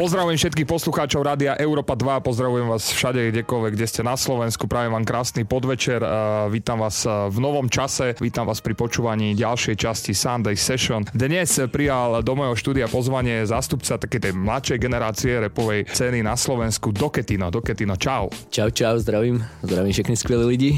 Pozdravujem všetkých poslucháčov Rádia Európa 2, pozdravujem vás všade, kdekoľvek, kde ste na Slovensku, prajem vám krásny podvečer, vítam vás v novom čase, vítam vás pri počúvaní ďalšej časti Sunday Session. Dnes prijal do mojho štúdia pozvanie zástupca také tej mladšej generácie repovej ceny na Slovensku, Doketino. Doketino, čau. Čau, čau, zdravím, zdravím všetkých skvelých ľudí.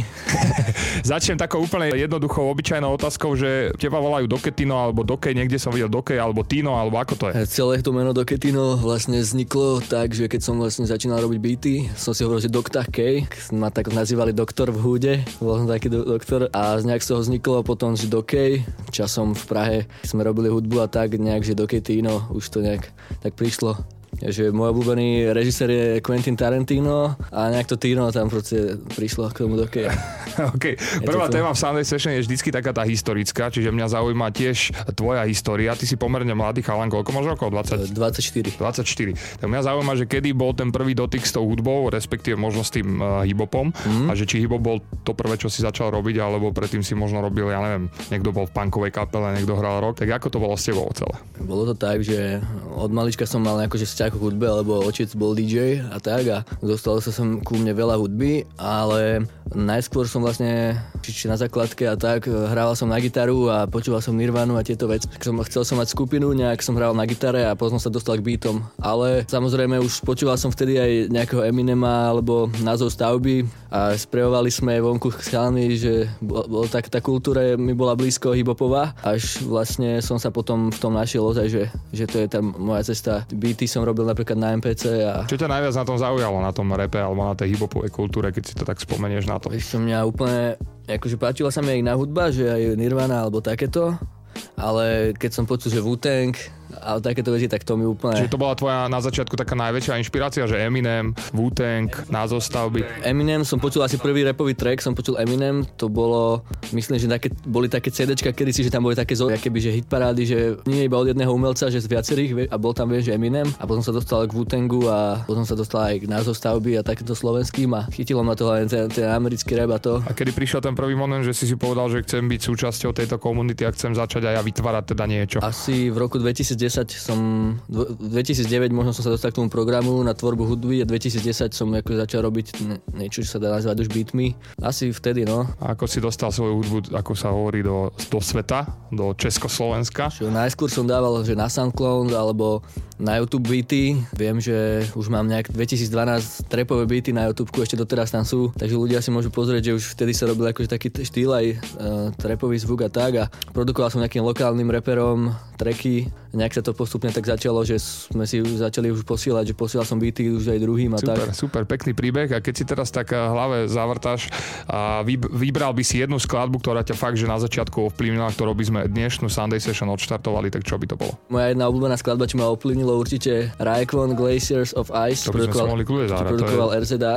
Začnem takou úplne jednoduchou, obyčajnou otázkou, že teba volajú Doketino, alebo Dokej, niekde som videl Dokej, alebo Tino, alebo ako to je? Celé to meno Doketino vlastne vlastne vzniklo tak, že keď som vlastne začínal robiť beaty, som si hovoril, že Dr. K, ma tak nazývali doktor v húde, bol som taký do- doktor a nejak z toho vzniklo potom, že do K, časom v Prahe sme robili hudbu a tak nejak, že do Tino, už to nejak tak prišlo že môj obľúbený režisér je Quentin Tarantino a nejak to Tino tam proste prišlo k tomu do OK. Prvá téma v Sunday Session je vždycky taká tá historická, čiže mňa zaujíma tiež tvoja história. Ty si pomerne mladý chalan, koľko máš rokov? 20? 24. 24. Tak mňa zaujíma, že kedy bol ten prvý dotyk s tou hudbou, respektíve možno s tým uh, hibopom mm. a že či hibop bol to prvé, čo si začal robiť, alebo predtým si možno robil, ja neviem, niekto bol v punkovej kapele, niekto hral rock. Tak ako to bolo s tebou celé? Bolo to tak, že od malička som mal akože vzťah k hudbe, lebo otec bol DJ a tak a dostalo sa som ku mne veľa hudby, ale najskôr som vlastne či, na základke a tak hrával som na gitaru a počúval som Nirvanu a tieto veci. Som, chcel som mať skupinu, nejak som hral na gitare a potom sa dostal k beatom. Ale samozrejme už počúval som vtedy aj nejakého Eminema alebo názov stavby a sprejovali sme vonku s chalami, že bol, bol tak, tá kultúra mi bola blízko hibopová, až vlastne som sa potom v tom našiel ozaj, že, že to je tá moja cesta. Beaty som robil napríklad na MPC. A... Čo ťa najviac na tom zaujalo, na tom repe alebo na tej hiphopovej kultúre, keď si to tak spomenieš na to? Ešte mňa úplne, akože páčila sa mi aj na hudba, že aj Nirvana alebo takéto, ale keď som počul, že Wu-Tang, a takéto veci, tak to mi úplne... Čiže to bola tvoja na začiatku taká najväčšia inšpirácia, že Eminem, Wu-Tang, názov stavby. Eminem som počul asi prvý repový track, som počul Eminem, to bolo, myslím, že také, boli také CDčka kedysi, že tam boli také keby, že hitparády, že nie iba od jedného umelca, že z viacerých a bol tam, vieš, Eminem a potom sa dostal k Wu-Tangu a potom sa dostal aj k názov stavby a takéto slovenským a chytilo ma to hlavne ten, ten americký rap a to. A kedy prišiel ten prvý moment, že si si povedal, že chcem byť súčasťou tejto komunity a chcem začať aj ja vytvárať teda niečo? Asi v roku 2010 som, 2009 možno som sa dostal k tomu programu na tvorbu hudby a 2010 som ako začal robiť niečo, čo sa dá nazvať už beatmi. Asi vtedy, no. A ako si dostal svoju hudbu, ako sa hovorí, do, do sveta, do Československa? Čo najskôr som dával, že na SoundCloud alebo na YouTube beaty. Viem, že už mám nejak 2012 trapové beaty na YouTube, ešte doteraz tam sú, takže ľudia si môžu pozrieť, že už vtedy sa robil akože taký štýl aj uh, trapový zvuk a tak a produkoval som nejakým lokálnym reperom tracky. Nejak sa to postupne tak začalo, že sme si začali už posielať, že posielal som beaty už aj druhým a super, tak. Super, pekný príbeh a keď si teraz tak v hlave zavrtáš a vybral by si jednu skladbu, ktorá ťa fakt, že na začiatku ovplyvnila, ktorou by sme dnešnú Sunday Session odštartovali, tak čo by to bolo? Moja jedna obľúbená skladba, čo ma ovplyvnilo bolo určite Raekwon Glaciers of Ice, to by sme sa mohli zahrať, produkoval je... RZA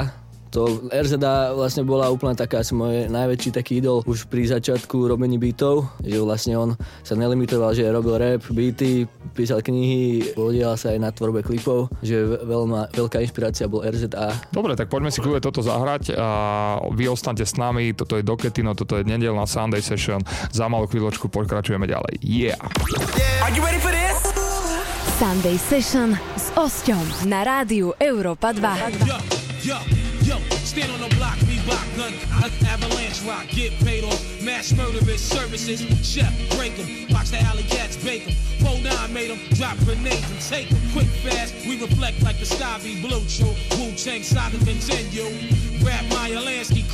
to RZA vlastne bola úplne taká asi môj najväčší taký idol už pri začiatku robení beatov, že vlastne on sa nelimitoval, že robil rap, beaty, písal knihy, podielal sa aj na tvorbe klipov, že veľma, veľká inšpirácia bol RZA. Dobre, tak poďme si kľúve toto zahrať a vy ostaňte s nami, toto je Doketino, toto je nedelná Sunday Session, za malú chvíľočku pokračujeme ďalej. Yeah! yeah. Are you ready for this? Sunday Session s Osťom na rádiu Európa 2. Yo, yo, yo, stand on the block, Reebok gun, uh, avalanche rock, get paid off, mass services, chef, break them, watch the alley cats bake them, Four nine made them drop grenades and take them quick fast, we reflect like the sky be blue, true, Wu-Tang saga continue,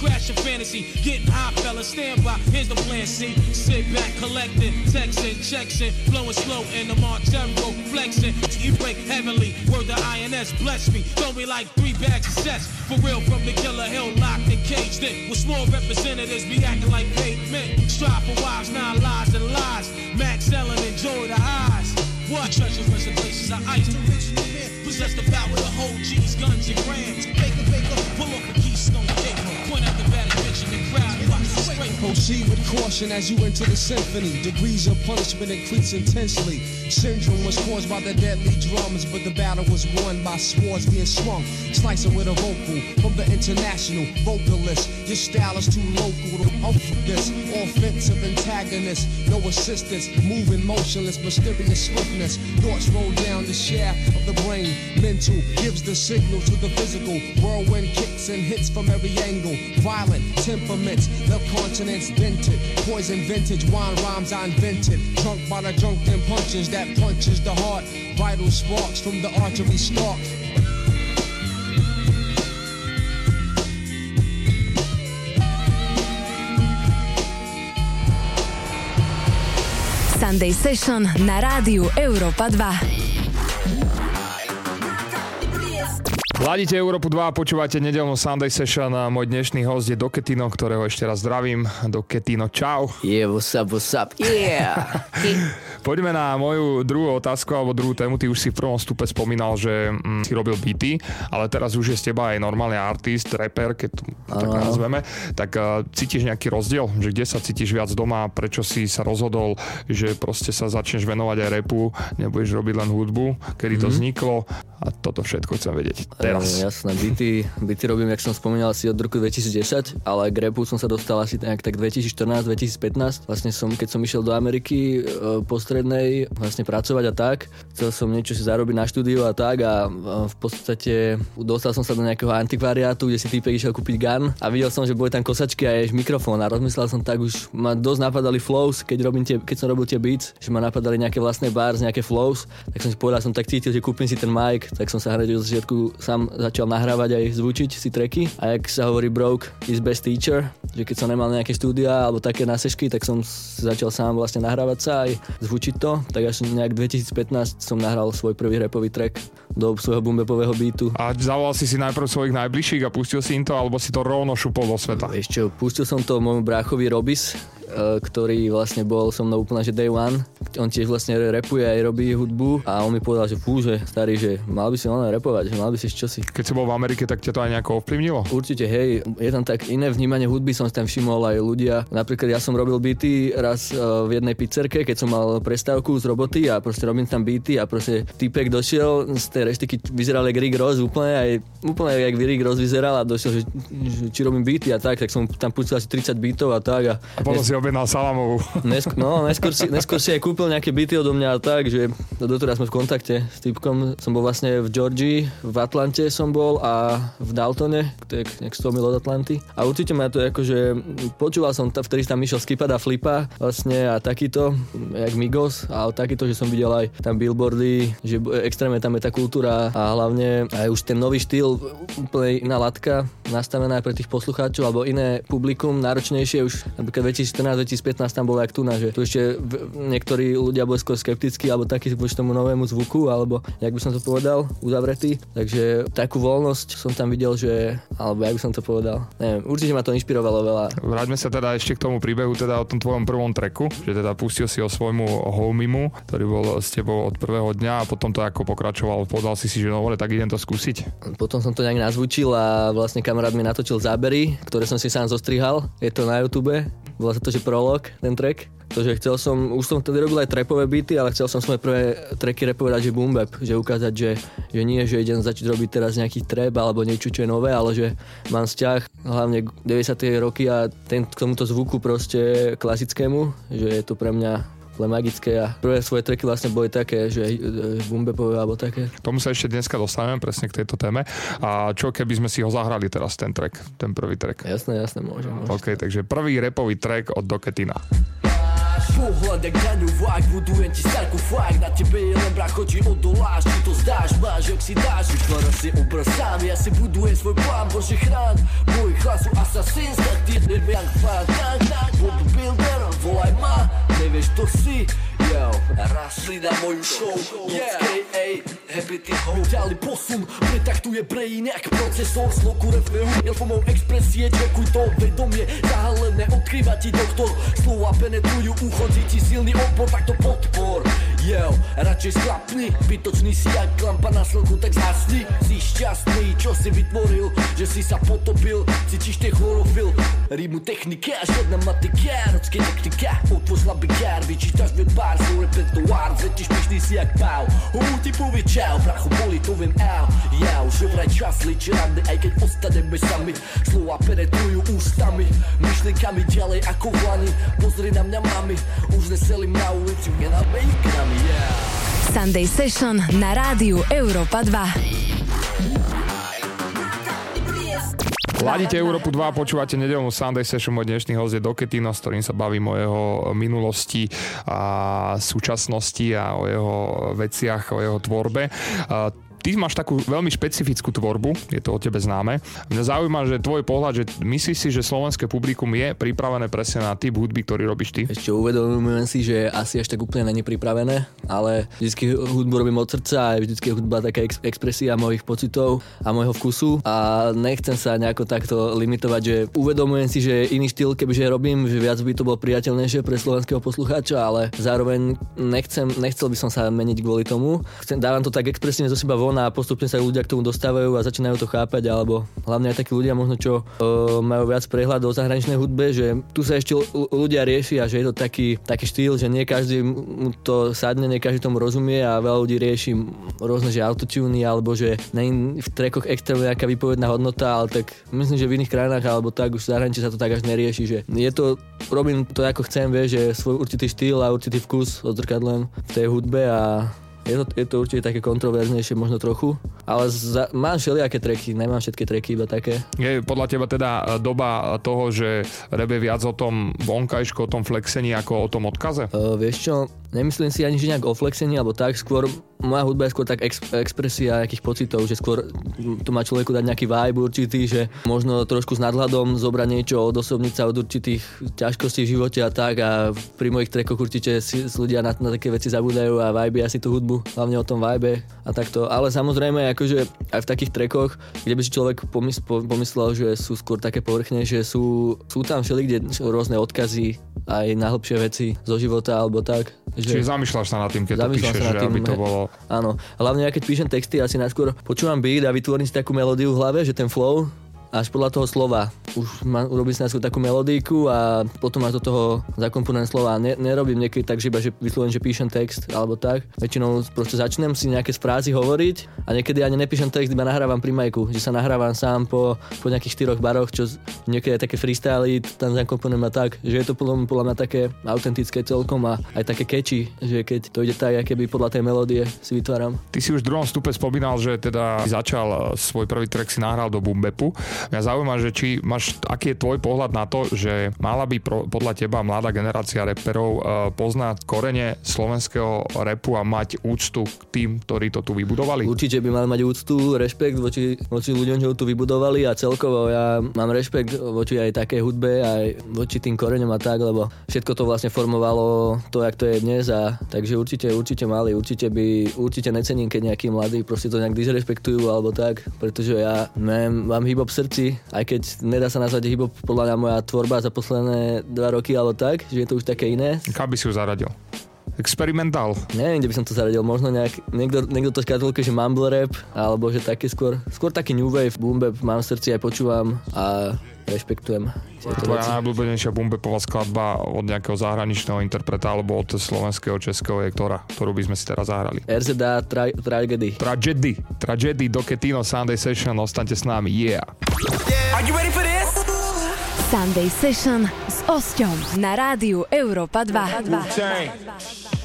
crash your fantasy, getting high fella, stand by, here's the plan, see, sit back, collecting, texting, checks in, flowing slow in the Montero, flexing, you break heavenly, word the INS, bless me, throw me like three bags of sets, for real from the killer hill, locked and caged in, with small representatives be acting like paid men, strive for wives, nine lies and lies, Max Ellen, enjoy the eyes, what? Treasures, reservations are ice, original man, possess the power to hold G's, guns and grams, baker, baker, pull off a keystone the batting pitch in the crowd. Proceed with caution as you enter the symphony. Degrees of punishment increase intensely. Syndrome was caused by the deadly drums, but the battle was won by swords being swung. Slicing with a vocal from the international vocalist. Your style is too local to offer this. Offensive antagonist, no assistance. Moving motionless, mysterious swiftness. Thoughts roll down the shaft of the brain. Mental gives the signal to the physical. Whirlwind kicks and hits from every angle. Violent temperaments, the continent's dented. Poison vintage, wine rhymes I invented. Drunk by the drunken punches that punches the heart. Vital sparks from the artery stalk. Sunday Session na rádiu Europa 2. Hladíte Európu 2 a počúvate nedelnú Sunday Session a môj dnešný host je Doketino, ktorého ešte raz zdravím. Doketino, čau. Yeah, what's up, what's up, yeah. Poďme na moju druhú otázku alebo druhú tému. Ty už si v prvom stupe spomínal, že mm, si robil beaty, ale teraz už je z teba aj normálny artist, rapper, keď to tak nazveme. Tak uh, cítiš nejaký rozdiel? Že kde sa cítiš viac doma? Prečo si sa rozhodol, že proste sa začneš venovať aj repu, nebudeš robiť len hudbu? Kedy mm-hmm. to mhm. vzniklo? A toto všetko chcem vedieť teraz. E, jasné, byty, byty robím, jak som spomínal, asi od roku 2010, ale k repu som sa dostal asi tak, tak 2014-2015. Vlastne som, keď som išiel do Ameriky e, po strednej vlastne pracovať a tak, chcel som niečo si zarobiť na štúdiu a tak a v podstate dostal som sa do nejakého antikvariátu, kde si týpek išiel kúpiť gun a videl som, že boli tam kosačky a aj mikrofón a rozmyslel som tak, už ma dosť napadali flows, keď, robím tie, keď som robil tie beats, že ma napadali nejaké vlastné bars, nejaké flows, tak som si povedal, som tak cítil, že kúpim si ten mic, tak som sa hneď od začiatku sám začal nahrávať aj zvučiť si treky. A jak sa hovorí broke is best teacher, že keď som nemal nejaké štúdia alebo také nasešky, tak som začal sám vlastne nahrávať sa aj zvučiť to. Tak až nejak 2015 som nahral svoj prvý repový track do svojho bumbepového beatu. A zavolal si si najprv svojich najbližších a pustil si im to, alebo si to rovno šupol do sveta? Ešte, pustil som to môjmu bráchovi Robis, E, ktorý vlastne bol so mnou úplne, že day one. On tiež vlastne repuje aj robí hudbu a on mi povedal, že fú, že starý, že mal by si len repovať, že mal by si čosi. Keď si bol v Amerike, tak ťa to aj nejako ovplyvnilo? Určite, hej, je tam tak iné vnímanie hudby, som si tam všimol aj ľudia. Napríklad ja som robil beaty raz e, v jednej pizzerke, keď som mal prestávku z roboty a proste robím tam beaty a proste typek došiel z tej reštiky, vyzeral jak Rick Ross úplne, aj úplne jak Rick Ross vyzeral a došiel, že, že či robím beaty a tak, tak som tam pustil asi 30 beatov a tak. A, a potom si objednal salamovú. Nesk- no, neskôr si, neskôr si aj kúpil nejaké byty odo mňa tak, že doteraz sme v kontakte s typkom. Som bol vlastne v Georgii, v Atlante som bol a v Daltone, to je nejak 100 mil od Atlanty. A určite ma to akože, počúval som, vtedy tam išiel Skipada Flipa vlastne a takýto, jak Migos, a takýto, že som videl aj tam billboardy, že extrémne tam je tá kultúra a hlavne aj už ten nový štýl, úplne iná latka nastavená pre tých poslucháčov alebo iné publikum, náročnejšie už napríklad 2014 2015 tam bolo jak tu na, že tu ešte niektorí ľudia boli skôr skeptickí alebo taký voči tomu novému zvuku, alebo jak by som to povedal, uzavretý. Takže takú voľnosť som tam videl, že, alebo jak by som to povedal, neviem, určite ma to inšpirovalo veľa. Vráťme sa teda ešte k tomu príbehu, teda o tom tvojom prvom treku, že teda pustil si o svojmu homimu, ktorý bol s tebou od prvého dňa a potom to ako pokračoval, povedal si si, že no tak idem to skúsiť. Potom som to nejak nazvučil a vlastne kamarát mi natočil zábery, ktoré som si sám zostrihal. Je to na YouTube, volá sa to, že prolog, ten track. Že chcel som, už som vtedy robil aj trapové beaty, ale chcel som svoje prvé tracky repovať, že boom bap, že ukázať, že, že nie, že idem začať robiť teraz nejaký trap alebo niečo, čo je nové, ale že mám vzťah hlavne 90. roky a ten, k tomuto zvuku proste klasickému, že je to pre mňa úplne magické a prvé svoje treky vlastne boli také, že e, bumbepové alebo také. K tomu sa ešte dneska dostaneme presne k tejto téme. A čo keby sme si ho zahrali teraz, ten track, ten prvý track? Jasné, jasné, môžem. môžem. OK, takže prvý repový track od Doketina. Pohled jak daňovák, budujem ti sarkofág Na tebe je len brach, chodí odoláš Ty to zdáš, máš, jak si dáš Vytváram si obraz sám, ja si budujem svoj plán Bože chrán, môj hlasu asasín Tak ty neviem, jak pán, tak, tak Bodybuilder, volaj ma, nevieš to si Yo, raz si na moju show. Yeah. ej, happy ty ho Ďalej posun, pretaktuje brain jak procesor Sloku reflehu, formou expresie Čekuj to vedomie, zahalené Odkrýva ti doktor, slova penetrujú ucho Cíti silný odpor, tak to podpor Yo, radšej sklapni, bytočný si jak lampa na slnku, tak zhasni. Si šťastný, čo si vytvoril, že si sa potopil Cítiš tie chlorofil, rímu technika Žiadna matika, rodské taktika Otvor slabý kár, vyčítaš dve pár Svoj repertoár, zletíš pyšný si jak pál. Homu ti povie čau, prachu boli, to viem au Ja už vraj čas liči rande, aj keď ostaneme sami. Slova penetrujú ústami, myšlienkami ďalej ako vlani Pozri na mňa mami, už neselím na ulici, yeah Sunday Session na rádiu Europa 2. Ladíte Európu 2 a počúvate nedelnú Sunday Session. Môj dnešný host je Doketino, s ktorým sa bavím o jeho minulosti a súčasnosti a o jeho veciach, o jeho tvorbe. Ty máš takú veľmi špecifickú tvorbu, je to o tebe známe. Mňa zaujíma, že tvoj pohľad, že myslíš si, že slovenské publikum je pripravené presne na typ hudby, ktorý robíš ty? Ešte uvedomujem si, že asi až tak úplne není pripravené, ale vždy hudbu robím od srdca a vždy hudba taká ex- expresia mojich pocitov a môjho vkusu a nechcem sa nejako takto limitovať, že uvedomujem si, že iný štýl, kebyže robím, že viac by to bolo priateľnejšie pre slovenského poslucháča, ale zároveň nechcem, nechcel by som sa meniť kvôli tomu. Chcem, dávam to tak expresívne zo seba von von a postupne sa ľudia k tomu dostávajú a začínajú to chápať, alebo hlavne aj takí ľudia možno, čo uh, majú viac prehľad o zahraničnej hudbe, že tu sa ešte ľudia riešia, že je to taký, taký štýl, že nie každý mu to sadne, nie každý tomu rozumie a veľa ľudí rieši rôzne, že autotuny, alebo že nie v trekoch extrémne nejaká výpovedná hodnota, ale tak myslím, že v iných krajinách alebo tak už v zahraničí sa to tak až nerieši, že je to, robím to ako chcem, vie, že svoj určitý štýl a určitý vkus odzrkadlem v tej hudbe a je to, je to určite také kontroverznejšie možno trochu, ale za, mám všelijaké treky, nemám všetky treky, iba také. Je podľa teba teda e, doba toho, že rebe viac o tom vonkajšku, o tom flexení ako o tom odkaze? Uh, vieš čo, nemyslím si ani, že nejak o flexení alebo tak, skôr moja hudba je skôr tak ex- expresia nejakých pocitov, že skôr to má človeku dať nejaký vibe určitý, že možno trošku s nadhľadom zobrať niečo od osobnica, od určitých ťažkostí v živote a tak a pri mojich trekoch určite si ľudia na, na také veci zabúdajú a vibe asi tú hudbu, hlavne o tom vibe a takto. Ale samozrejme, akože aj v takých trekoch, kde by si človek pomysl, pomyslel, že sú skôr také povrchnejšie, sú, sú tam všeli, kde rôzne odkazy aj na hlbšie veci zo života alebo tak. Že... Čiže zamýšľaš sa nad tým, keď to píšeš, že tým, aby to bolo Áno, hlavne ja keď píšem texty, asi najskôr počúvam beat a vytvorím si takú melódiu v hlave, že ten flow až podľa toho slova. Už ma, urobím si takú melodíku a potom až do toho zakomponujem slova. Ne, nerobím niekedy tak, že iba že vyslovene, že píšem text alebo tak. Väčšinou proste začnem si nejaké frázy hovoriť a niekedy ani nepíšem text, iba nahrávam pri majku, že sa nahrávam sám po, po nejakých štyroch baroch, čo niekedy také freestyly tam zakomponujem a tak, že je to podľa, podľa mňa také autentické celkom a aj také catchy, že keď to ide tak, aké by podľa tej melódie si vytváram. Ty si už v druhom stupe spomínal, že teda začal svoj prvý track si nahral do Bumbepu. Mňa zaujíma, že či máš, aký je tvoj pohľad na to, že mala by pro, podľa teba mladá generácia reperov uh, poznať korene slovenského repu a mať úctu k tým, ktorí to tu vybudovali? Určite by mali mať úctu, rešpekt voči, voči ľuďom, čo tu vybudovali a celkovo ja mám rešpekt voči aj také hudbe, aj voči tým koreňom a tak, lebo všetko to vlastne formovalo to, jak to je dnes a takže určite, určite mali, určite by, určite necením, keď nejakí mladí proste to nejak disrespektujú alebo tak, pretože ja mám, mám hip-hop v srdci, aj keď nedá sa nazvať hip podľa mňa moja tvorba za posledné dva roky alebo tak, že je to už také iné. Kam by si ju zaradil? Experimentál. Neviem, kde by som to zaradil. Možno nejak, niekto, niekto to skatolke, že mumble rap, alebo že také skôr, skôr taký new wave, boom bap, mám v srdci aj počúvam a rešpektujem. Tvoja najobľúbenejšia bumbepová skladba od nejakého zahraničného interpreta alebo od slovenského, českého je ktorá, ktorú by sme si teraz zahrali? RZA tra- Tragedy. Tragedy. Tragedy do Ketino Sunday Session. Ostaňte s nami. Yeah. yeah. Are you ready for this? Sunday Session s Osťom na rádiu Europa 2. Wu-Tang,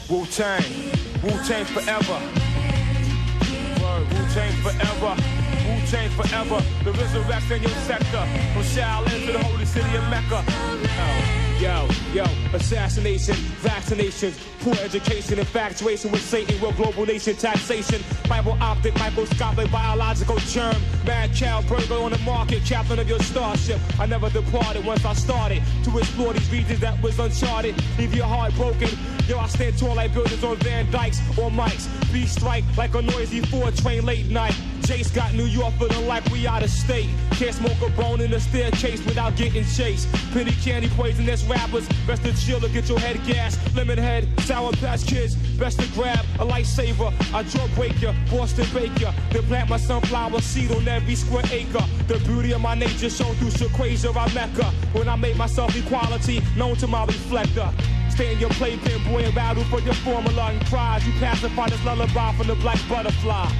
Wu-Tang, Wu-Tang forever. Wu-Tang forever. Wu-Tang forever. The resurrection your sector. From Shaolin to the holy city of Mecca. Oh. Yo, yo, assassination, vaccinations, poor education, infatuation with Satan, world global nation taxation, Bible optic, microscopic, biological germ, mad cow burger on the market, captain of your starship. I never departed once I started to explore these regions that was uncharted. Leave your heart broken. Yo, I stand tall like buildings on Van Dykes or Mikes. Beat strike like a noisy four train late night. Jace got New York feeling like we out of state. Can't smoke a bone in the staircase without getting chased. Penny candy poisonous rappers. Best to chill or get your head gas. Lemon head, sour patch kids. Best to grab a lightsaber. Draw break ya, Boston Baker. Then plant my sunflower seed on every square acre. The beauty of my nature shown through Shaquasia, I Mecca. When I make myself equality known to my reflector. Stay in your playpen, boy, and battle for your formula and cries. You pacify this lullaby from the black butterfly.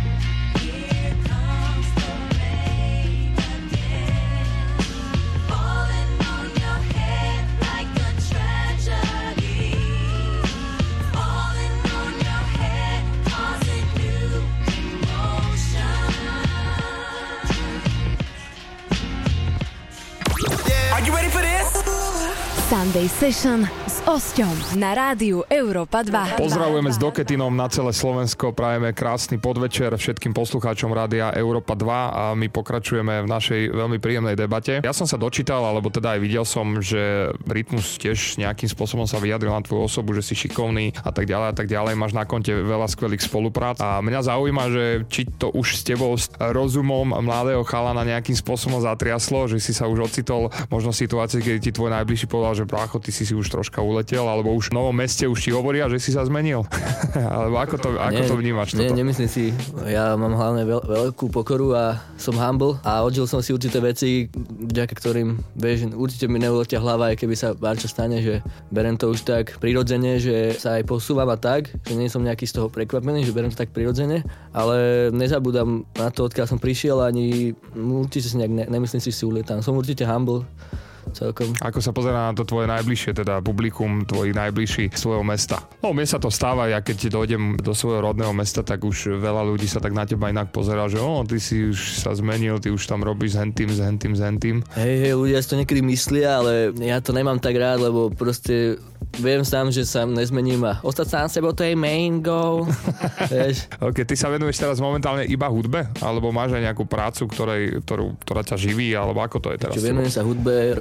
Sunday Session Osťom na rádiu Európa 2. Pozdravujeme s Doketinom na celé Slovensko, prajeme krásny podvečer všetkým poslucháčom rádia Európa 2 a my pokračujeme v našej veľmi príjemnej debate. Ja som sa dočítal, alebo teda aj videl som, že Rytmus tiež nejakým spôsobom sa vyjadril na tvoju osobu, že si šikovný a tak ďalej a tak ďalej. Máš na konte veľa skvelých spoluprác a mňa zaujíma, že či to už s tebou s rozumom mladého chalana nejakým spôsobom zatriaslo, že si sa už ocitol možno v situácii, keď ti tvoj najbližší povedal, že brácho, ty si si už troška uletel, alebo už v novom meste už ti hovoria, že si sa zmenil. alebo ako to, ako to vnímaš? Nie, toto? nemyslím si. Ja mám hlavne veľ, veľkú pokoru a som humble a odžil som si určité veci, vďaka ktorým, vieš, určite mi neuletia hlava, aj keby sa čo stane, že berem to už tak prirodzene, že sa aj posúvam a tak, že nie som nejaký z toho prekvapený, že berem to tak prirodzene, ale nezabúdam na to, odkiaľ som prišiel, ani určite si nejak ne, nemyslím si, že si ulietam. Som určite humble, celkom. Ako sa pozerá na to tvoje najbližšie, teda publikum, tvoji najbližší svojho mesta? No, mne sa to stáva, ja keď dojdem do svojho rodného mesta, tak už veľa ľudí sa tak na teba inak pozerá, že o, ty si už sa zmenil, ty už tam robíš s hentým, s hentým, s hentým. Hej, hej, ľudia si to niekedy myslia, ale ja to nemám tak rád, lebo proste viem sám, že sa nezmením a ostať sám sebou to je main goal. Vieš? Ok, ty sa venuješ teraz momentálne iba hudbe? Alebo máš aj nejakú prácu, ktorej, ktorú, ktorá ťa živí? Alebo ako to je teraz? Čiže venujem sa hudbe,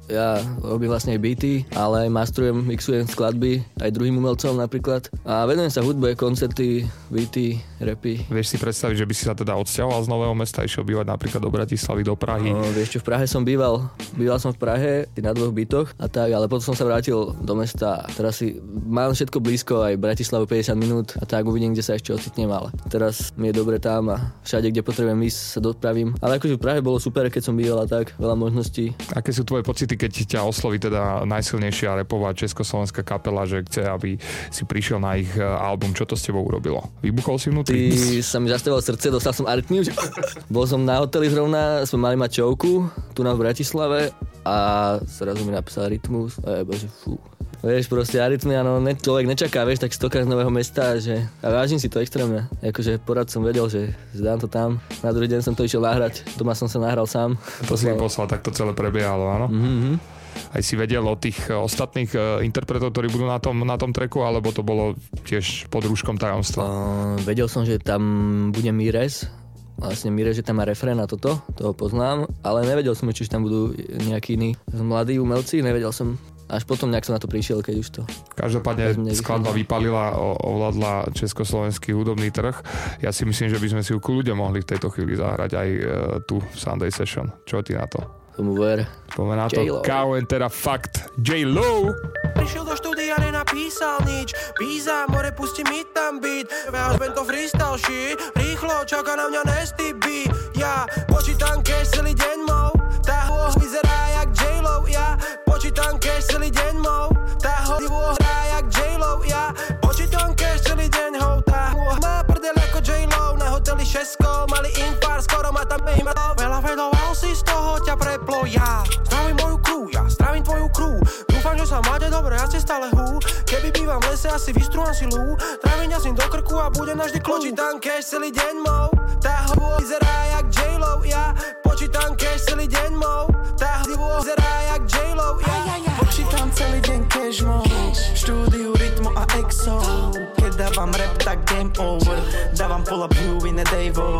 ja robím vlastne aj beaty, ale aj mastrujem, mixujem skladby, aj druhým umelcom napríklad. A venujem sa hudbe, koncerty, beaty, rapy. Vieš si predstaviť, že by si sa teda odsťahoval z Nového mesta, išiel bývať napríklad do Bratislavy, do Prahy? No, vieš čo, v Prahe som býval. Býval som v Prahe na dvoch bytoch a tak, ale potom som sa vrátil do mesta teraz si mám všetko blízko, aj Bratislavu 50 minút a tak uvidím, kde sa ešte ocitnem, ale teraz mi je dobre tam a všade, kde potrebujem ísť, sa dopravím. Ale akože v Prahe bolo super, keď som býval a tak, veľa možností. Aké sú tvoje pocity, keď ťa osloví teda najsilnejšia repová československá kapela, že chce, aby si prišiel na ich e, album, čo to s tebou urobilo? Vybuchol si Ty vnútri? sa mi zastavilo srdce, dostal som arytmiu. Bol som na hoteli zrovna, sme mali mať čovku, tu na Bratislave a zrazu mi napísal rytmus a ja bože, fú. Vieš, proste arytmia, no ne, človek nečaká, vieš, tak stokrát z nového mesta, že a vážim si to extrémne. Akože porad som vedel, že zdám to tam, na druhý deň som to išiel nahrať, doma som sa nahral sám. To si mi poslal, tak to celé prebiehalo, áno? Mhm. Aj si vedel o tých e, ostatných e, interpretov, ktorí budú na tom, na tom treku, alebo to bolo tiež pod rúškom tajomstva? Uh, vedel som, že tam bude Mires, vlastne Mires, že tam má refrén na toto, toho poznám, ale nevedel som, či tam budú nejakí iní mladí umelci, nevedel som. Až potom nejak som na to prišiel, keď už to... Každopádne skladba vypalila, ovládla československý hudobný trh. Ja si myslím, že by sme si ju kľudne mohli v tejto chvíli zahrať aj e, tu v Sunday Session. Čo ty na to? Tomu ver. Poďme na to. KON teda fakt. J-Lo! Prišiel do štúdia, nenapísal nič Píza, more, pusti mi tam beat Ja už to freestyle shit Rýchlo, čaká na mňa nesty beat Ja počítam cash celý deň mou Ma tam mehima Veľa vedoval si z toho ťa preplo Ja zdravím moju crew, ja zdravím tvoju crew. Dúfam, že sa máte dobre, ja ste stále hú. Keby bývam v lese, asi vystrúham si lú Trávim jazdím do krku a bude navždy kľú Počítam cash celý deň mou. Tá ho vyzerá jak J-Lo Ja. Počítam cash celý deň mou. Tá ho vyzerá jak J-Lo Ja. Počítam celý deň cashmo Štúdiu Rytmo a Exo. Keď dávam rap, tak game over. Dávam pull up view in a Davo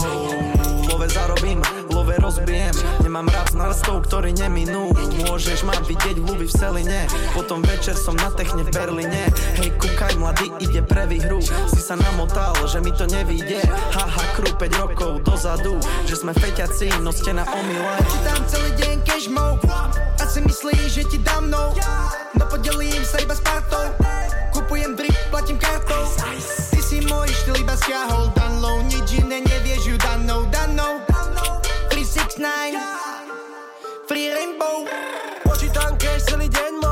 Love zarobím, love rozbijem. Nemám Mám rap s narstou, ktorý neminú. Môžeš ma vidieť v ľubi v Seline Potom večer som na techne v Berlíne. Hej, kúkaj, mladý, ide pre výhru. Si sa namotal, že mi to nevíde. Haha, krú 5 rokov dozadu Že sme feťaci, no ste na omyle Čítam celý deň cashmo A si myslíš, že ti dám mnou No podelím sa iba s partou. Kupujem drip, platím kartou. Ty si môj štýl iba stiahol Download, nič 369 Free Rainbow. Počítam cash celý deň mou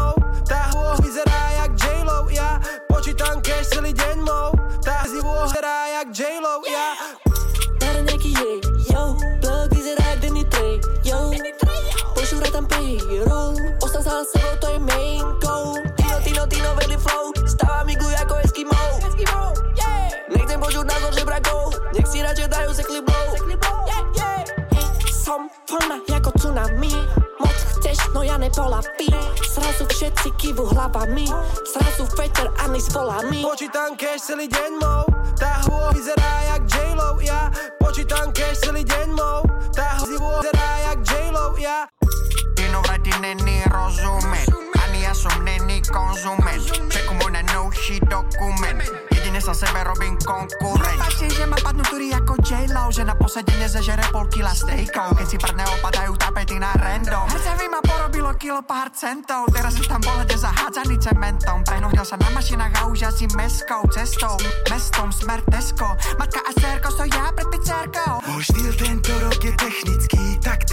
kývu hlavami Zrazu veter ani s volami Počítam cash celý deň mou. Tá hô vyzerá jak J-Lo Ja počítam cash celý deň mou. Tá hô vyzerá jak J-Lo Ja. Ty není rozumet Ani ja som není konzument. Čeku môj na novší dokument Jedine sa sebe robím konkurent. Páči, že ma padnú tury ako J-Lo Že na posedenie zežere pol kila stejkov Keď si prdne opadajú tapety na random. Hercevi ma porobilo kilo pár centov. Teraz už tam pohľade zahádzaný cementom. Prenuhnil sa na mašinách a už jazdím meskou Cestou, mestom, smer Tesco. Matka a cerko stoja pred pizzerkou. Môj štýl tento rok je technický, taktický,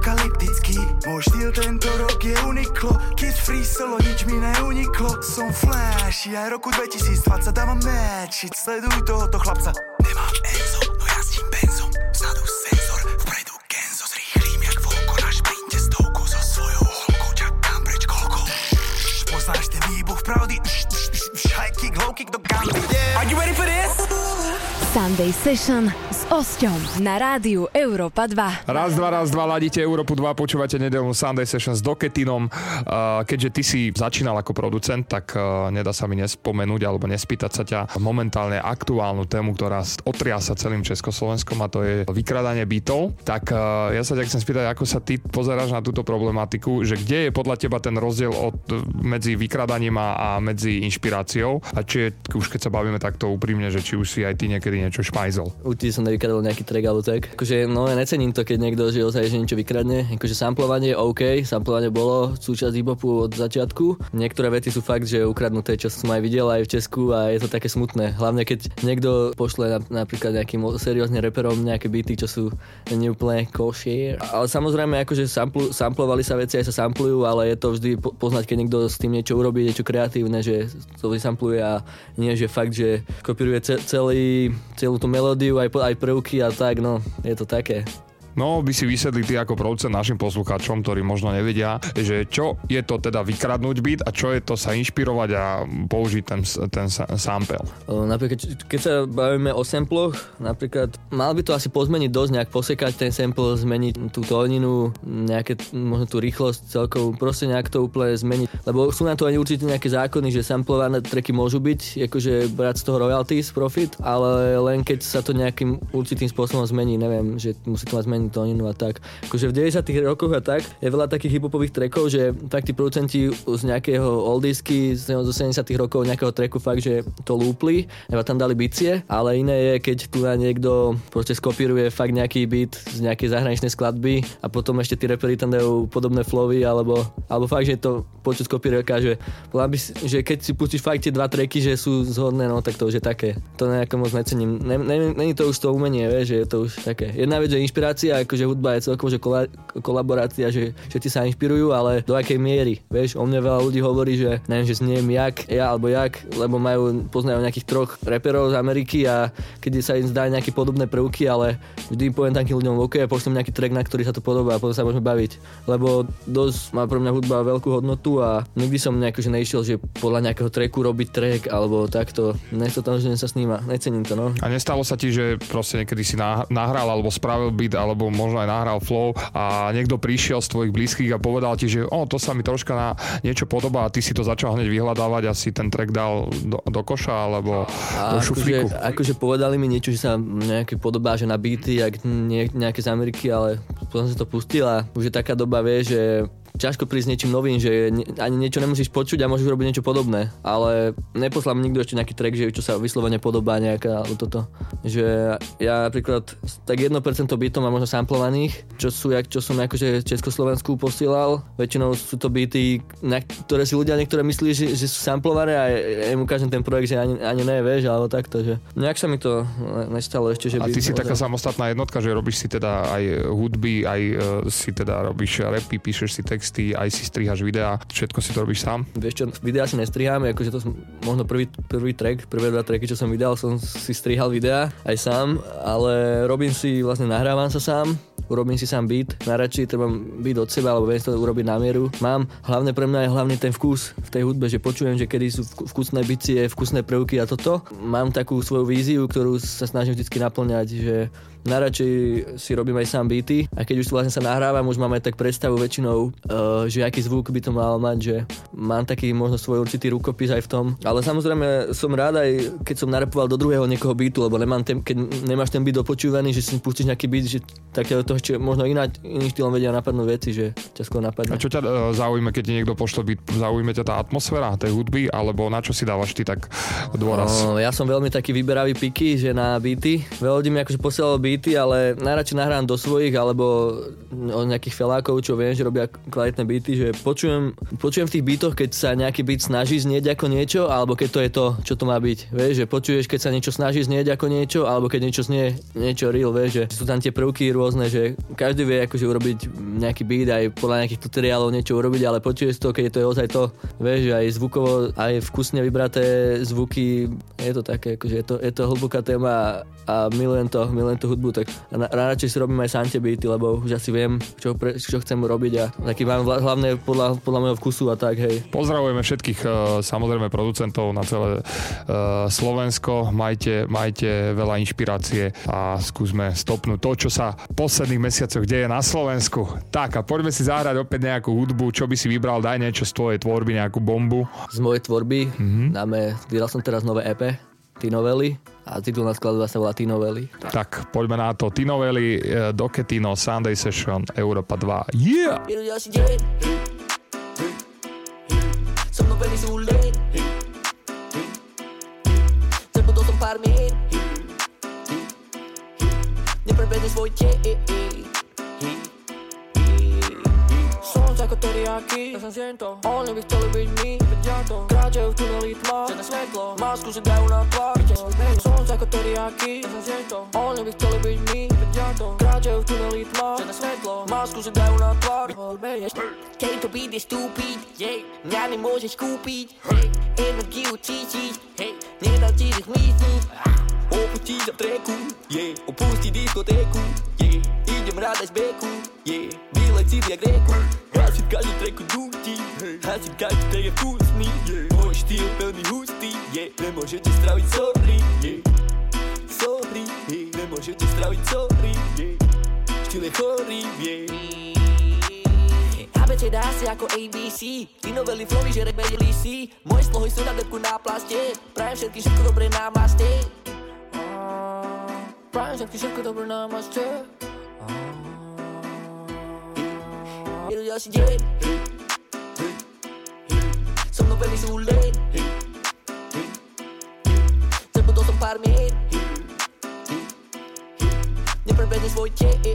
apokalyptický. Môj štýl tento rok je uniklo. Kid free solo, nič mi neuniklo. Som flash, aj roku 2020 dávam matchiť Sleduj tohoto chlapca. Nemám Enzo, no jazdím benzom. Vzadu senzor, vpredu Genzo Zrýchlím jak volko na šprinte stovku. So svojou holkou čakám preč koľko? Poznáš ten výbuch pravdy? High kick, low kick do gamby. Are you ready for this? Sunday Session s Osťom na rádiu Európa 2. Raz, dva, raz, dva, ladíte Európu 2, počúvate nedelnú Sunday Session s Doketinom. Uh, keďže ty si začínal ako producent, tak uh, nedá sa mi nespomenúť alebo nespýtať sa ťa momentálne aktuálnu tému, ktorá otriasa celým Československom a to je vykradanie bytov. Tak uh, ja sa ťa chcem spýtať, ako sa ty pozeráš na túto problematiku, že kde je podľa teba ten rozdiel od, medzi vykradaním a, a medzi inšpiráciou a či je, už keď sa bavíme takto úprimne, že či už si aj ty niekedy niečo špajzol. Určite som nevykradol nejaký track alebo tak. Akože, no ja necením to, keď niekto že ozaj, že niečo vykradne. Akože samplovanie OK, samplovanie bolo súčasť hip-hopu od začiatku. Niektoré veci sú fakt, že ukradnuté, čo som aj videl aj v Česku a je to také smutné. Hlavne keď niekto pošle na, napríklad nejakým seriózne reperom nejaké beaty, čo sú neúplne košier. Ale samozrejme, akože samplu, samplovali sa veci, aj sa samplujú, ale je to vždy po- poznať, keď niekto s tým niečo urobí, niečo kreatívne, že to vysampluje a nie, že fakt, že kopíruje ce- celý, celú tú melódiu, aj, aj prvky a tak, no, je to také. No, by si vysvetli ty ako producent našim poslucháčom, ktorí možno nevedia, že čo je to teda vykradnúť byt a čo je to sa inšpirovať a použiť ten, ten sa- sample. Napríklad, keď sa bavíme o samploch, napríklad mal by to asi pozmeniť dosť, nejak posekať ten sample, zmeniť tú tóninu, nejaké, možno tú rýchlosť celkovú, proste nejak to úplne zmeniť. Lebo sú na to aj určite nejaké zákony, že samplované tracky môžu byť, akože brať z toho royalties, profit, ale len keď sa to nejakým určitým spôsobom zmení, neviem, že musí to mať zmeniť tóninu a tak. Akože v 90 rokoch a tak je veľa takých hiphopových trackov, že tak tí producenti z nejakého oldisky z z 70 rokov nejakého tracku fakt, že to lúpli, iba tam dali bicie, ale iné je, keď tu na niekto proste skopíruje fakt nejaký beat z nejakej zahraničnej skladby a potom ešte tí reperi tam dajú podobné flowy, alebo, alebo fakt, že to z copywriterka, že, že keď si pustíš fakt tie dva tracky, že sú zhodné, no tak to už je také. To nejako moc necením. Ne, ne, není to už to umenie, vieš, že je to už také. Jedna vec je inšpirácia, akože hudba je celkovo, že kola, kolaborácia, že všetci sa inšpirujú, ale do akej miery, vieš, o mne veľa ľudí hovorí, že neviem, že zniem jak, ja alebo jak, lebo majú, poznajú nejakých troch reperov z Ameriky a keď sa im zdá nejaké podobné prvky, ale vždy poviem takým ľuďom, OK, a pošlem nejaký track, na ktorý sa to podobá a potom sa môžeme baviť. Lebo dosť má pre mňa hudba veľkú hodnotu a nikdy som nejako, že nešiel, že podľa nejakého tracku robiť track alebo takto. Nechcel tam, že sa sníma. Necením to, no. A nestalo sa ti, že proste niekedy si nah- nahral alebo spravil beat alebo možno aj nahral flow a niekto prišiel z tvojich blízkych a povedal ti, že o, to sa mi troška na niečo podobá a ty si to začal hneď vyhľadávať a si ten track dal do, do koša alebo do A šuflíku. akože, akože povedali mi niečo, že sa nejaké podobá, že na beaty, jak nie, nejaké z Ameriky, ale potom som to pustil a už je taká doba, vie, že ťažko prísť niečím novým, že ani niečo nemusíš počuť a môžeš robiť niečo podobné. Ale neposlal mi nikto ešte nejaký track, že čo sa vyslovene podobá nejaká toto. Že ja napríklad tak 1% bytov mám možno samplovaných, čo sú, jak, čo som akože Československu posielal. Väčšinou sú to byty, na ktoré si ľudia niektoré myslí, že, že sú samplované a ja im ukážem ten projekt, že ani, ani ne, vieš, alebo takto, že nejak sa mi to ne- nestalo ešte, že A by ty si taká samostatná jednotka, že robíš si teda aj hudby, aj e, si teda robíš repy, píšeš si texty, aj si strihaš videá, všetko si to robíš sám? Vieš čo, videa si nestrihám, akože to som, možno prvý, prvý track, prvé dva tracky, čo som vydal, som si strihal videa aj sám, ale robím si, vlastne nahrávam sa sám, urobím si sám beat, najradšej treba beat od seba, alebo viem to urobiť na mieru. Mám, hlavne pre mňa je hlavne ten vkus v tej hudbe, že počujem, že kedy sú vku- vkusné bicie, vkusné prvky a toto. Mám takú svoju víziu, ktorú sa snažím vždy naplňať, že najradšej si robím aj sám beaty a keď už vlastne sa nahrávam, už mám aj tak predstavu väčšinou, uh, že aký zvuk by to malo mať, že mám taký možno svoj určitý rukopis aj v tom. Ale samozrejme som rád aj, keď som narepoval do druhého niekoho beatu, lebo nemám ten, keď nemáš ten beat dopočúvaný, že si pustíš nejaký beat, že tak ťa do toho ešte možno iná, iným štýlom vedia napadnúť veci, že ťa skôr napadne. A čo ťa e, zaujíme, keď ti niekto pošle byt? Zaujíme ťa tá atmosféra tej hudby, alebo na čo si dávaš ty tak dôraz? No, ja som veľmi taký vyberavý piky, že na beaty. Veľa ľudí mi akože posielalo beaty, ale najradšej nahrám do svojich alebo od nejakých felákov, čo viem, že robia kvalitné beaty, že počujem, počujem v tých beatoch, keď sa nejaký beat snaží znieť ako niečo, alebo keď to je to, čo to má byť. Vieš, že počuješ, keď sa niečo snaží znieť ako niečo, alebo keď niečo znie niečo real, vieš, že sú tam tie prvky rôzne, že každý vie akože urobiť nejaký beat aj podľa nejakých tutoriálov niečo urobiť, ale počuješ to, keď je to ozaj to, vieš, aj zvukovo, aj vkusne vybraté zvuky, je to také, akože je to, je to hlboká téma a milujem to, milujem tú tak na- radšej si robím aj sám tie beaty, lebo už asi viem, čo, pre, čo chcem robiť a taký mám hlavne podľa, podľa môjho vkusu a tak, hej. Pozdravujeme všetkých e, samozrejme producentov na celé e, Slovensko. Majte, majte veľa inšpirácie a skúsme stopnúť to, čo sa v posledných mesiacoch deje na Slovensku. Tak a poďme si zahrať opäť nejakú hudbu, čo by si vybral, daj niečo z tvojej tvorby, nejakú bombu. Z mojej tvorby mm-hmm. dáme, vydal som teraz nové EP, T-novely a titulná skladba sa volá T-novely. Tak, poďme na to. Tinoveli, e, Doketino, Sunday Session, Europa 2. Yeah! Ľudia si deň So mnou veľmi sú len Zabudol som pár mien Neprebehne svoj deň taki, jestem zdjęto Oni by chcieli być mi, wydziato Kradzie w tuneli tma, czarne światło Masku żygają na twarz, wiecie Słońce jako teriyaki, jestem zdjęto Oni by chcieli być mi, wydziato Kradzie w tuneli tma, czarne światło Masku żygają na twarz Hej, to bit stupid, yeah. Ja nie możesz kupić, hej Energii uciścić, hej Nie dał ci tych myśli Opuści za treku, yeah. Opuści dyskoteku, yeah. Idziemy radać beku, yeah. Bilek cid jak reku, rieku Hasiť každú treku dúti Hasiť každý trek je vkusný yeah. Môj štýl veľmi hustý sorry yeah. Sorry yeah. Nemôžete straviť sorry yeah. Štýl je chorý yeah. ABC dá si ako ABC Ty novely flowy, že rap vedeli si Moje slohy sú na depku na plaste Prajem všetkým všetko dobré namaste Prajem všetkým všetko dobré namaste Ľudia si deň So mnou veľmi sú len Zabudol som pár mien Neprebehne svoj deň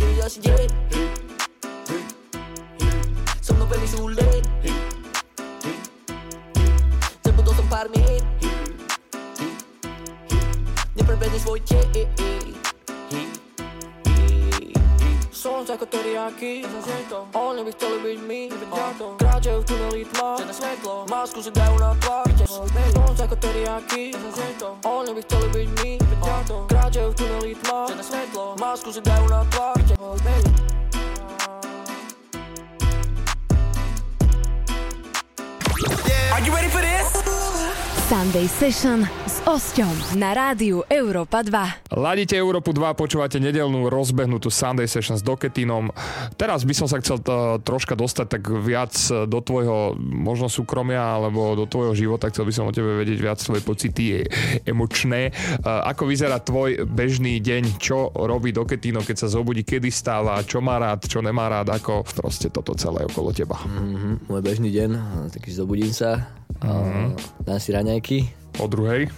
Ľudia si deň So mnou veľmi sú len Zabudol Ako teriyaki Oni by chceli byť my. Kráčajú v tuneli tma. Černé svetlo. Masku si dajú na tvár Som ako teriyaki Oni by chceli byť my. Kráčajú v tuneli tma. Černé svetlo. Masku si dajú na tvár Are Sunday Session s Osťom na rádiu Európa 2. Ladíte Európu 2, počúvate nedelnú rozbehnutú Sunday Session s Doketinom. Teraz by som sa chcel uh, troška dostať tak viac do tvojho možno súkromia alebo do tvojho života. Chcel by som o tebe vedieť viac svoje pocity e- emočné. Ako vyzerá tvoj bežný deň? Čo robí Doketino, keď sa zobudí? Kedy stáva? Čo má rád? Čo nemá rád? Ako proste toto celé okolo teba? Mm-hmm, môj bežný deň, taký zobudím sa, mm-hmm. dám si raňajky. O druhej?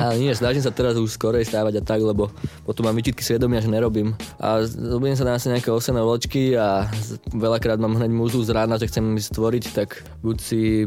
Ale nie, snažím sa teraz už skorej stávať a tak, lebo potom mám vyčitky svedomia, že nerobím. A zobudím sa dám si nejaké osené vločky a veľakrát mám hneď múzu z rána, že chcem ísť stvoriť, tak buď si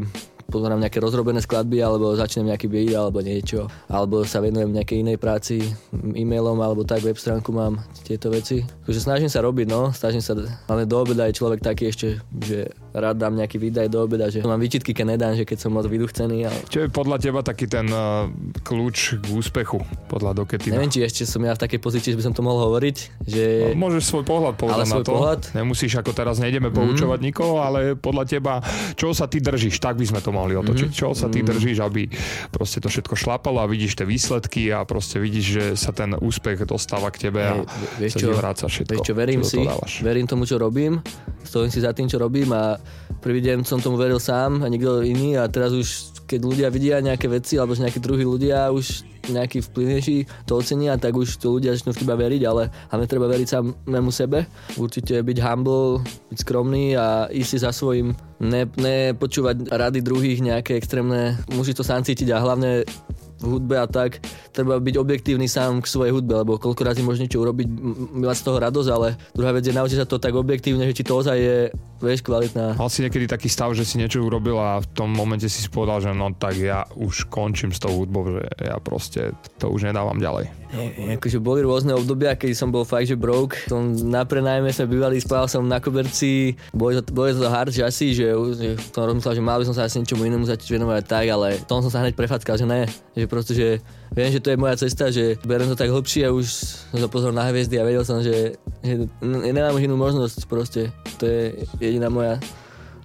pozerám nejaké rozrobené skladby, alebo začnem nejaký beat, alebo niečo. Alebo sa venujem nejakej inej práci, e-mailom, alebo tak, web stránku mám, tieto veci. Takže snažím sa robiť, no, snažím sa, hlavne do obeda je človek taký ešte, že rád dám nejaký výdaj do obeda, že mám výčitky, keď nedám, že keď som moc vyduchcený. Ale... Čo je podľa teba taký ten uh, kľúč k úspechu podľa Doketina? Neviem, či ešte som ja v takej pozícii, že by som to mohol hovoriť, že... No, môžeš svoj pohľad povedať Ale na svoj to. pohľad? Nemusíš ako teraz nejdeme poučovať Mhm. nikoho, ale podľa teba, čo sa ty držíš, tak by sme to mohli otočiť. Mhm. Čo sa ty Mhm. držíš, aby proste to všetko šlapalo a vidíš tie výsledky a proste vidíš, že sa ten úspech dostáva k tebe a vieš sa čo, vráca všetko. Vieš čo, verím do si, dávaš. verím tomu, čo robím, stojím si za tým, čo robím a prvý deň som tomu veril sám a nikto iný a teraz už, keď ľudia vidia nejaké veci alebo že nejakí druhí ľudia už nejaký vplyvnejší to ocenia, tak už to ľudia začnú v teba veriť, ale hlavne treba veriť samému sebe. Určite byť humble, byť skromný a ísť si za svojím, ne, nepočúvať rady druhých nejaké extrémne, musí to sám cítiť a hlavne v hudbe a tak, treba byť objektívny sám k svojej hudbe, lebo koľko razy môžeš niečo urobiť, mať z toho radosť, ale druhá vec je naučiť sa to tak objektívne, že či to ozaj je, vieš, kvalitná. Mal si niekedy taký stav, že si niečo urobil a v tom momente si si povedal, že no tak ja už končím s tou hudbou, že ja proste to už nedávam ďalej. Je, akože boli rôzne obdobia, keď som bol fakt, že broke. Som na prenajme sme bývali, spával som na koberci, boli to, boli to hard časy, že, že som rozmyslel, že mal by som sa asi niečomu inému začať venovať tak, ale tom som sa hneď prefackal, že ne, že proste, že viem, že to je moja cesta, že berem to tak hlbšie a už som sa pozrel na hviezdy a vedel som, že, že nemám už inú možnosť proste. To je jediná moja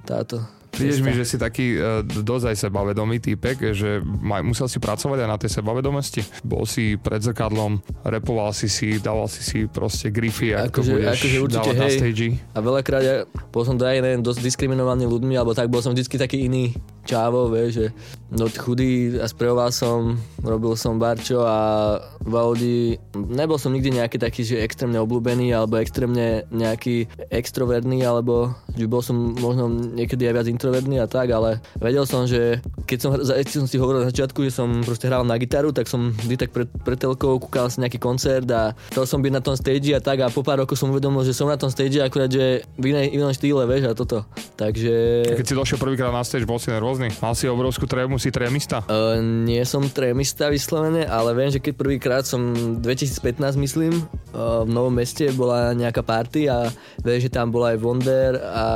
táto. Prídeš mi, že si taký uh, dosť aj sebavedomý týpek, že maj, musel si pracovať aj na tej sebavedomosti. Bol si pred zrkadlom, repoval si si, dával si si proste grify, ako to Akože, budeš akože určite, dávať na hej. stage. A veľakrát ja bol som aj neviem, dosť diskriminovaný ľuďmi, alebo tak bol som vždycky taký iný čávo, vieš, že no chudý a sprejoval som, robil som barčo a v Audi nebol som nikdy nejaký taký, že extrémne obľúbený alebo extrémne nejaký extrovertný, alebo že bol som možno niekedy aj viac introvertný a tak, ale vedel som, že keď som, keď som si hovoril na začiatku, že som proste hral na gitaru, tak som vždy tak pred, pred telkou kúkal si nejaký koncert a chcel som byť na tom stage a tak a po pár rokov som uvedomil, že som na tom stage akurát, že v inej, inom štýle, vieš, a toto. Takže... Keď si došiel prvýkrát na stage, bol si nervózny? Mal si obrovskú trému, si trémista? Uh, nie som trémista vyslovene, ale viem, že keď prvýkrát som 2015 myslím, uh, v Novom meste bola nejaká party a viem, že tam bola aj Wonder a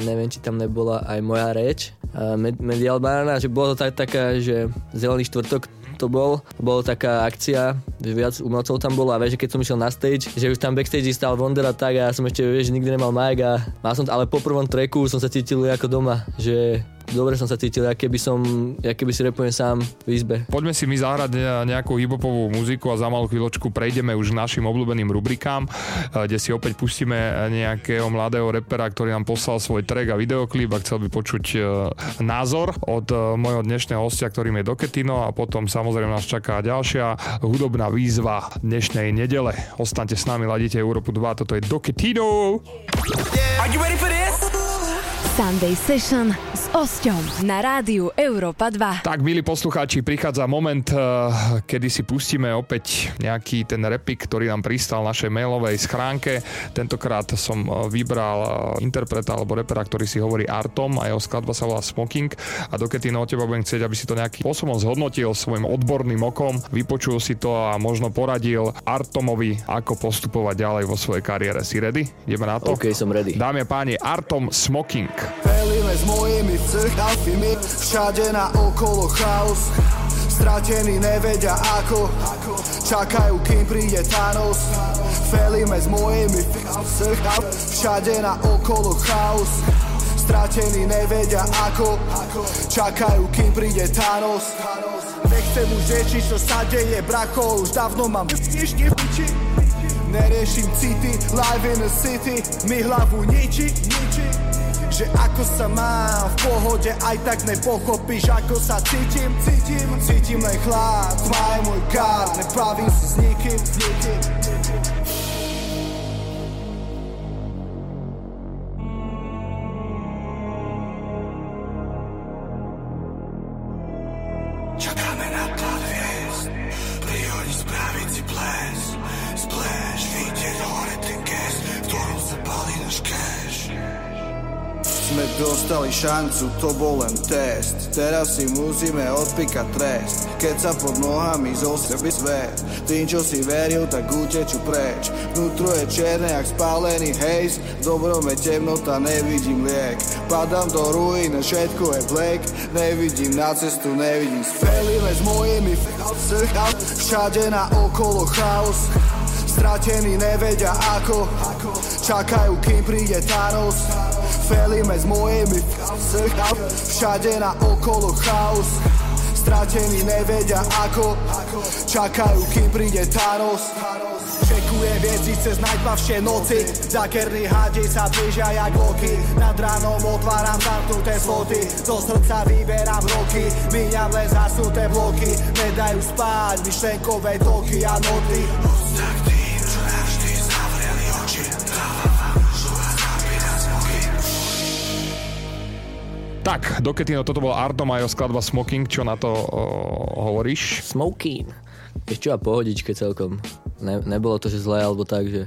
neviem, či tam nebola aj moja reč, uh, Med- Medial Banana, že bolo to tak, taká, že zelený štvrtok to bol, bolo taká akcia, že viac umelcov tam bolo a vieš, že keď som išiel na stage, že už tam backstage stal Wonder a tak a ja som ešte, vieš, nikdy nemal mic a mal som, ale po prvom tracku som sa cítil ako doma, že dobre som sa cítil, aké by som, aké by si repujem sám v izbe. Poďme si my zahrať ne- nejakú hiphopovú muziku a za malú chvíľočku prejdeme už k našim obľúbeným rubrikám, eh, kde si opäť pustíme nejakého mladého repera, ktorý nám poslal svoj track a videoklip a chcel by počuť eh, názor od eh, môjho dnešného hostia, ktorým je Doketino a potom samozrejme nás čaká ďalšia hudobná výzva dnešnej nedele. Ostaňte s nami, ladíte Európu 2, toto je Doketino! Are you ready for this? Sunday Session s Osťom na rádiu Európa 2. Tak, milí poslucháči, prichádza moment, eh, kedy si pustíme opäť nejaký ten repik, ktorý nám pristal v našej mailovej schránke. Tentokrát som eh, vybral eh, interpreta alebo repera, ktorý si hovorí Artom a jeho skladba sa volá Smoking a dokedy od teba budem chcieť, aby si to nejakým spôsobom zhodnotil svojim odborným okom, vypočul si to a možno poradil Artomovi, ako postupovať ďalej vo svojej kariére. Si ready? Ideme na to? OK, som ready. Dámy a páni, Artom Smoking. Felíme s mojimi chcechafimi Všade na okolo chaos. Stratení nevedia ako. Čakajú kým príde Thanos. Felíme s mojimi chcechaf Všade na okolo chaos. Stratení nevedia ako. Čakajú, kým príde Thanos. Nechcem už riešiť, čo sa deje, brako Už dávno mám. Neriešim city, live in the city. Mi hlavu niči, niči že ako sa mám v pohode aj tak nepochopíš ako sa cítim. Cítim, cítim len chlad, tma je môj kár Nebavím si s nikým, s nikým. Čakáme šancu, to bol len test. Teraz si musíme odpíkať trest. Keď sa pod nohami zo seby svet Tým, čo si veril, tak uteču preč. Vnútro je černé, jak spálený hejs Dobrom je temnota, nevidím liek. Padám do ruín, všetko je black Nevidím na cestu, nevidím Spelíme s mojimi Všade na okolo chaos. Stratení nevedia ako Čakajú, kým príde Thanos Felíme s mojimi Všade na okolo chaos. Stratení nevedia ako Čakajú, kým príde Thanos. Čekuje veci cez najtmavšie noci. Zakerný hadi sa blížia jak oky Nad ránom otváram zamknuté sloty. Do srdca vyberám roky. Míňam len zasnuté bloky. Nedajú spáť myšlenkové toky a noty Tak, do Ketino, toto bol Arto Majo, skladba Smoking, čo na to o, hovoríš? Smoking. Vieš čo, a pohodičke celkom. Ne, nebolo to, že zlé alebo tak, že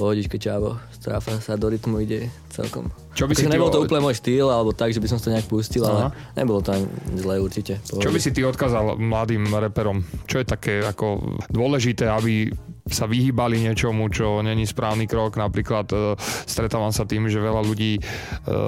pohodičke čavo, stráfa sa do rytmu ide celkom. Čo by si ty nebol to úplne môj štýl, alebo tak, že by som to nejak pustil, Aha. ale nebolo to ani zlé určite. Čo by si ty odkázal mladým reperom? Čo je také ako dôležité, aby sa vyhýbali niečomu, čo není správny krok. Napríklad e, stretávam sa tým, že veľa ľudí e,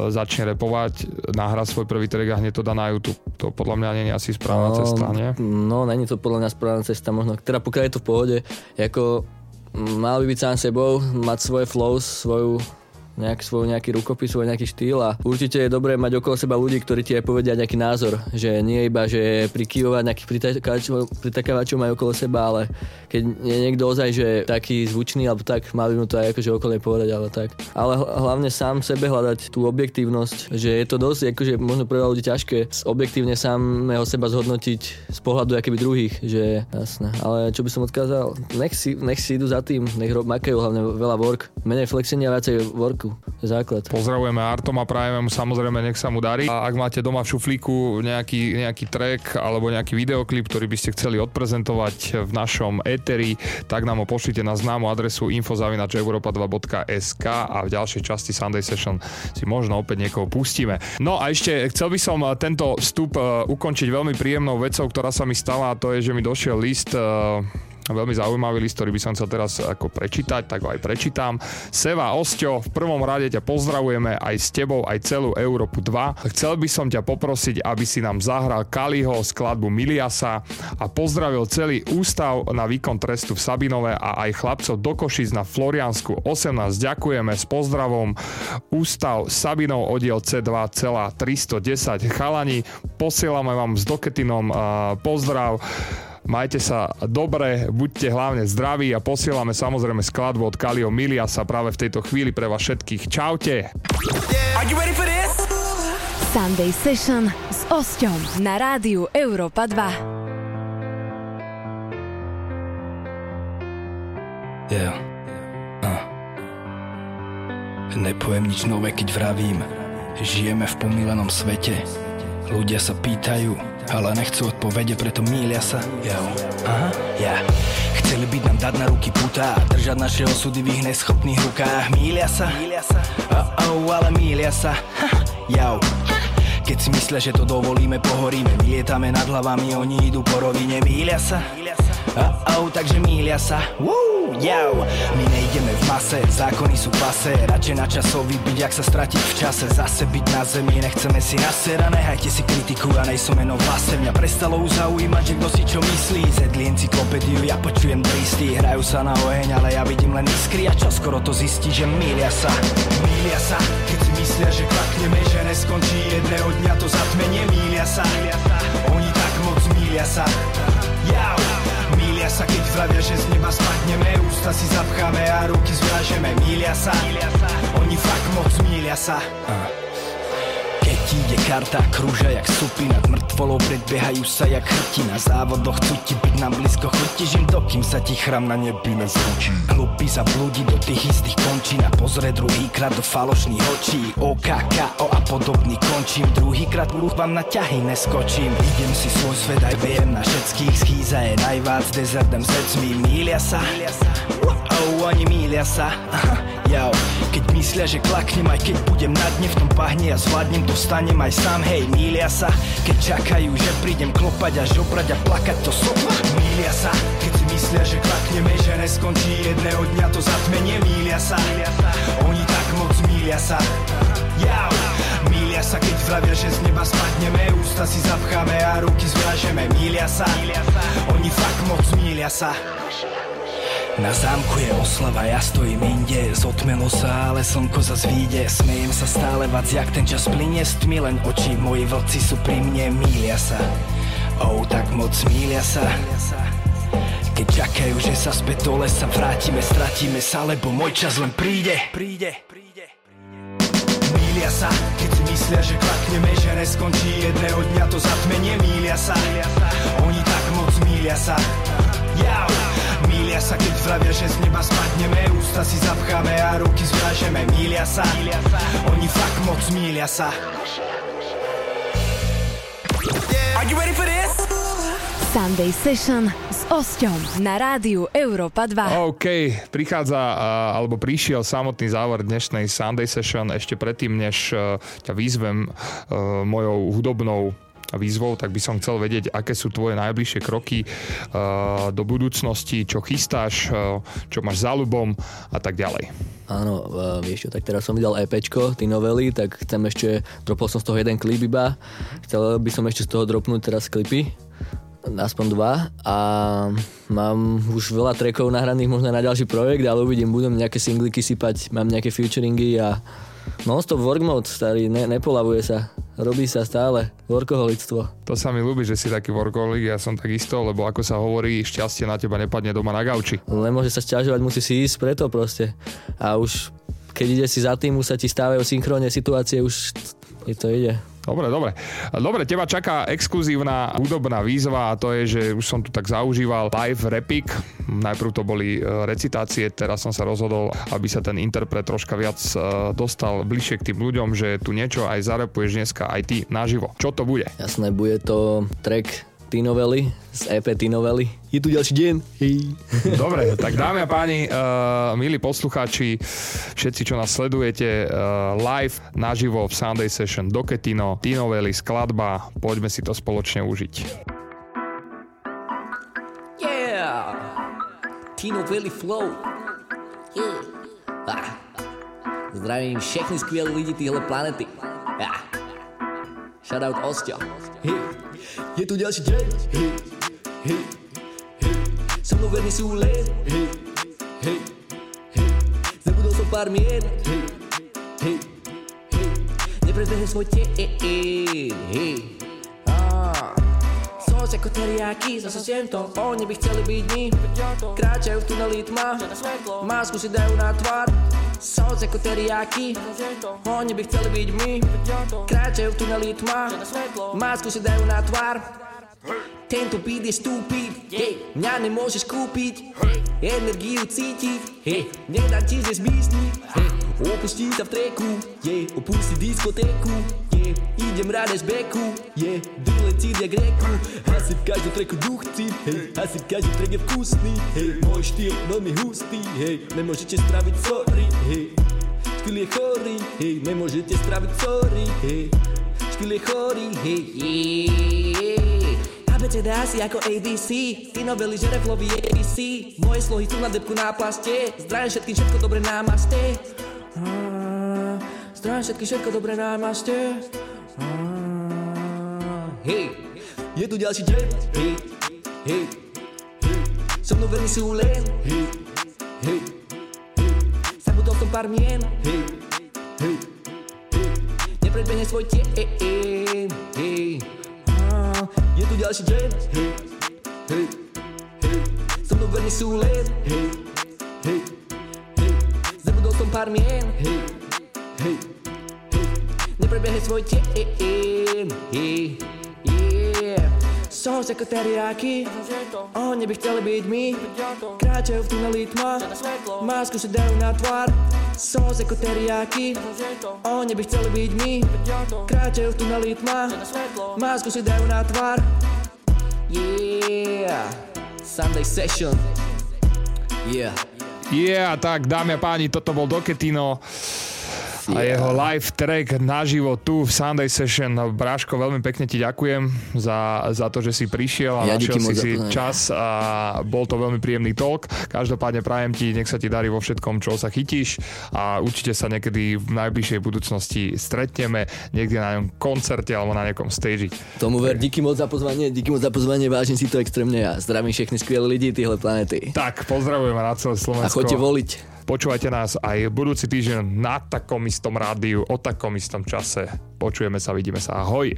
začne repovať, nahrá svoj prvý track a hneď to dá na YouTube. To podľa mňa je asi správna cesta, nie? No, není to podľa mňa správna cesta, možno, teda pokiaľ je to v pohode, ako mal by byť sám sebou, mať svoje flows, svoju nejak, svoj nejaký rukopis, svoj nejaký štýl a určite je dobré mať okolo seba ľudí, ktorí ti aj povedia nejaký názor, že nie iba, že prikývovať nejakých pritakávačov, majú okolo seba, ale keď je niekto ozaj, že taký zvučný alebo tak, mal mu to aj akože okolne povedať, ale tak. Ale hl- hlavne sám sebe hľadať tú objektívnosť, že je to dosť, akože možno pre ľudí ťažké objektívne samého seba zhodnotiť z pohľadu akéby druhých, že jasné. Ale čo by som odkázal, nech si, nech si idú za tým, nech ro- makajú hlavne veľa work. Menej flexenia, viacej worku. Je základ. Pozdravujeme Artoma, prajeme mu samozrejme, nech sa mu darí. A ak máte doma v šuflíku nejaký, nejaký track alebo nejaký videoklip, ktorý by ste chceli odprezentovať v našom éteri, tak nám ho pošlite na známu adresu info.europa2.sk a v ďalšej časti Sunday Session si možno opäť niekoho pustíme. No a ešte chcel by som eh, tento vstup eh, ukončiť veľmi príjemnou vecou, ktorá sa mi stala a to je, že mi došiel list eh, veľmi zaujímavý list, ktorý by som chcel teraz ako prečítať, tak ho aj prečítam. Seva Osťo, v prvom rade ťa pozdravujeme aj s tebou, aj celú Európu 2. Chcel by som ťa poprosiť, aby si nám zahral Kaliho skladbu Miliasa a pozdravil celý ústav na výkon trestu v Sabinove a aj chlapcov do Košic na Floriansku 18. Ďakujeme s pozdravom Ústav Sabinov oddiel C2,310 Chalani. Posielame vám s Doketinom pozdrav. Majte sa dobre, buďte hlavne zdraví a posielame samozrejme skladbu od Kalio Miliasa práve v tejto chvíli pre vás všetkých. Čaute! Are you ready for this? Sunday Session s Osťom na rádiu Európa 2. Yeah. Uh. Nepoviem nič nové, keď vravím. Žijeme v pomílenom svete. Ľudia sa pýtajú, ale nechcú odpovede, preto mília sa. Yo. Aha, ja. Chceli by nám dať na ruky putá, držať naše osudy v ich neschopných rukách. Mília sa, oh, oh, ale mília sa. Ha, jau. Keď si myslia, že to dovolíme, pohoríme Vylietame nad hlavami, oni idú po rovine Mília sa, oh, oh, takže mília sa. Woo, jau. My nejdeme v mase, zákony sú pase. Radšej na časov vybiť, ak sa stratiť v čase. Zase byť na zemi, nechceme si na sera Nehajte si kritiku, ja nejsom meno vlase. Mňa prestalo zaujímať, že kto si čo myslí. Zedli encyklopédiu, ja počujem tristy Hrajú sa na oheň, ale ja vidím len iskry. A čo skoro to zistí, že mília sa. Mília sa, keď si myslia, že klakneme, že neskončí jedného dňa to zatmenie. Mília sa, oni tak moc mília sa. Jau, mília sa keď vravia, že z neba spadneme. Ústa si zapcháme a ruky zviažeme Mília sa, oni fakt moc mília sa. Keď ti ide karta, krúža jak supy nad mŕtvolou, predbiehajú sa jak chrti na závodoch, ti byť nám blízko, chutíš im to, kým sa ti chram na nebi nezvučí. Hlupy za blúdi do tých istých končín a pozrie druhýkrát do falošných očí. OKKO a podobný končím, druhýkrát vám na ťahy neskočím. Idem si svoj svet aj viem na všetkých schýza je najvác, dezertem s vecmi mília sa. Oh, oni mília sa. Jau, keď myslia, že klaknem aj keď budem na dne v tom pahne a zvládnem to stanem aj sám, hej, mília sa. Keď čakajú, že prídem klopať a žobrať a plakať to sotva Mília sa, keď si myslia, že klakneme, že neskončí jedného dňa to zatmenie Mília sa, oni tak moc mília sa. Jau, mília sa, keď vravia, že z neba spadneme Ústa si zapcháme a ruky zviažeme Mília sa, oni fakt moc mília sa na zámku je oslava, ja stojím inde Zotmelo sa, ale slnko za vyjde Smejem sa stále vac, jak ten čas plinie S tmy len oči, moji vlci sú pri mne Mília sa, oh tak moc mília sa keď čakajú, že sa späť do lesa vrátime, stratíme sa, lebo môj čas len príde. Príde, príde. Mília sa, keď si myslia, že klakneme, že neskončí jedného dňa to zatmenie. Mília sa, oni tak moc mília sa. Ja, Mília sa, keď vravia, že z neba spadneme Ústa si zapcháme a ruky zvážeme Mília sa, oni fakt moc mília sa Are you ready for this? Sunday Session s Osťom na rádiu Európa 2. OK, prichádza, alebo prišiel samotný záver dnešnej Sunday Session. Ešte predtým, než ťa výzvem mojou hudobnou výzvou, tak by som chcel vedieť, aké sú tvoje najbližšie kroky uh, do budúcnosti, čo chystáš, uh, čo máš za ľubom a tak ďalej. Áno, uh, vieš čo, tak teraz som vydal EPčko, ty novely, tak chcem ešte, dropol som z toho jeden klip iba, chcel by som ešte z toho dropnúť teraz klipy, aspoň dva a mám už veľa trackov nahraných možno na ďalší projekt, ale uvidím, budem nejaké singliky sypať, mám nejaké featuringy a Non-stop work mode, starý, ne, nepolavuje sa. Robí sa stále. Workoholictvo. To sa mi ľúbi, že si taký workoholik, ja som takisto, lebo ako sa hovorí, šťastie na teba nepadne doma na gauči. Nemôže sa sťažovať, musí si ísť preto proste. A už keď ide si za tým, už sa ti stávajú synchronne situácie, už to ide. Dobre, dobre. Dobre, teba čaká exkluzívna hudobná výzva a to je, že už som tu tak zaužíval live repik. Najprv to boli e, recitácie, teraz som sa rozhodol, aby sa ten interpret troška viac e, dostal bližšie k tým ľuďom, že tu niečo aj zarepuješ dneska aj ty naživo. Čo to bude? Jasné, bude to track T-novely, z EP T-novely. Je tu ďalší deň. Hej. Dobre, tak dámy a páni, uh, milí poslucháči, všetci, čo nás sledujete uh, live, naživo v Sunday Session do Ketino, T-novely, skladba, poďme si to spoločne užiť. Yeah! T-novely flow. Yeah. Ah. Zdravím všechny skvělé lidi téhle planety. Ah. Shoutout Ostia. Hey. Je tu ďalší deň, hej, hej, hej. So mnou verní sú len, hej, hej, hej. Zabudol som pár mien, hej, hej, hej. Svoj deň, hej. Sos ako teriaky, zase siento Oni by chceli byť my. Kráčajú v tuneli tma. Másku si dajú na tvár Sos ako teriaky Oni by chceli byť my. Kráčajú v tuneli tma Másku si dajú na tvár. Tento beat je stupid, hey, mňa nemôžeš kúpiť. Hey, Energiu cítiť, hey, nedá ti zjesť mysli hey, Opustí sa v treku, yeah, opustí diskotéku yeah, Idem rád z beku, yeah, dyle cít jak reku. Asi v každom treku duch cít, hey, asi v každom trek je vkusný hey, Môj štýl veľmi hustý, hey, nemôžete spraviť sorry, hey, Štýl je chorý, hej, nemôžete spraviť sorry, hej. Štýl je chorý, hej, yeah. ABCD asi ako ABC Ty novely, že reflový je ABC Moje slohy sú na depku na plaste. Zdravím všetkým, všetko dobre námaste Zdravím všetkým, všetko dobre námaste Hej, je tu ďalší deň. Hej, hej, hej. So mnou verní sú len. Hej, hej, hej. Pár mien. Hej, hej, hej. Svoj tieň. Hej, á, je tu ďalší jam. Hej, hej, hej, so mnou sú len. Hej, hej, hej, zabudol som pár mien. Hej, hej, hej, nepredbehne svoj. Hej, yeah. Sos ako teriaky Oni by chceli byť my Kráčajú v tuneli tma Másku si dajú na tvár. Sos ako teriaky Oni by chceli byť my Kráčajú v tuneli tma Másku si dajú na tvár. Yeah. Sunday session. Yeah. Yeah, tak dámy a páni, toto bol Doketino a jeho live track naživo tu v Sunday Session. Bráško, veľmi pekne ti ďakujem za, za to, že si prišiel a Ja našiel si si čas a bol to veľmi príjemný talk. Každopádne prajem ti, nech sa ti darí vo všetkom, čo sa chytíš a určite sa niekedy v najbližšej budúcnosti stretneme niekde na nejakom koncerte alebo na nejakom stage. Tomu ver, díky moc za pozvanie, díky moc za pozvanie, vážim si to extrémne a zdravím všechny skvělé lidi tyhle planety. Tak, pozdravujeme na celé Slovensko. A choďte voliť. Počúvajte nás aj budúci týždeň na takom istom rádiu, o takom istom čase. Počujeme sa, vidíme sa. Ahoj.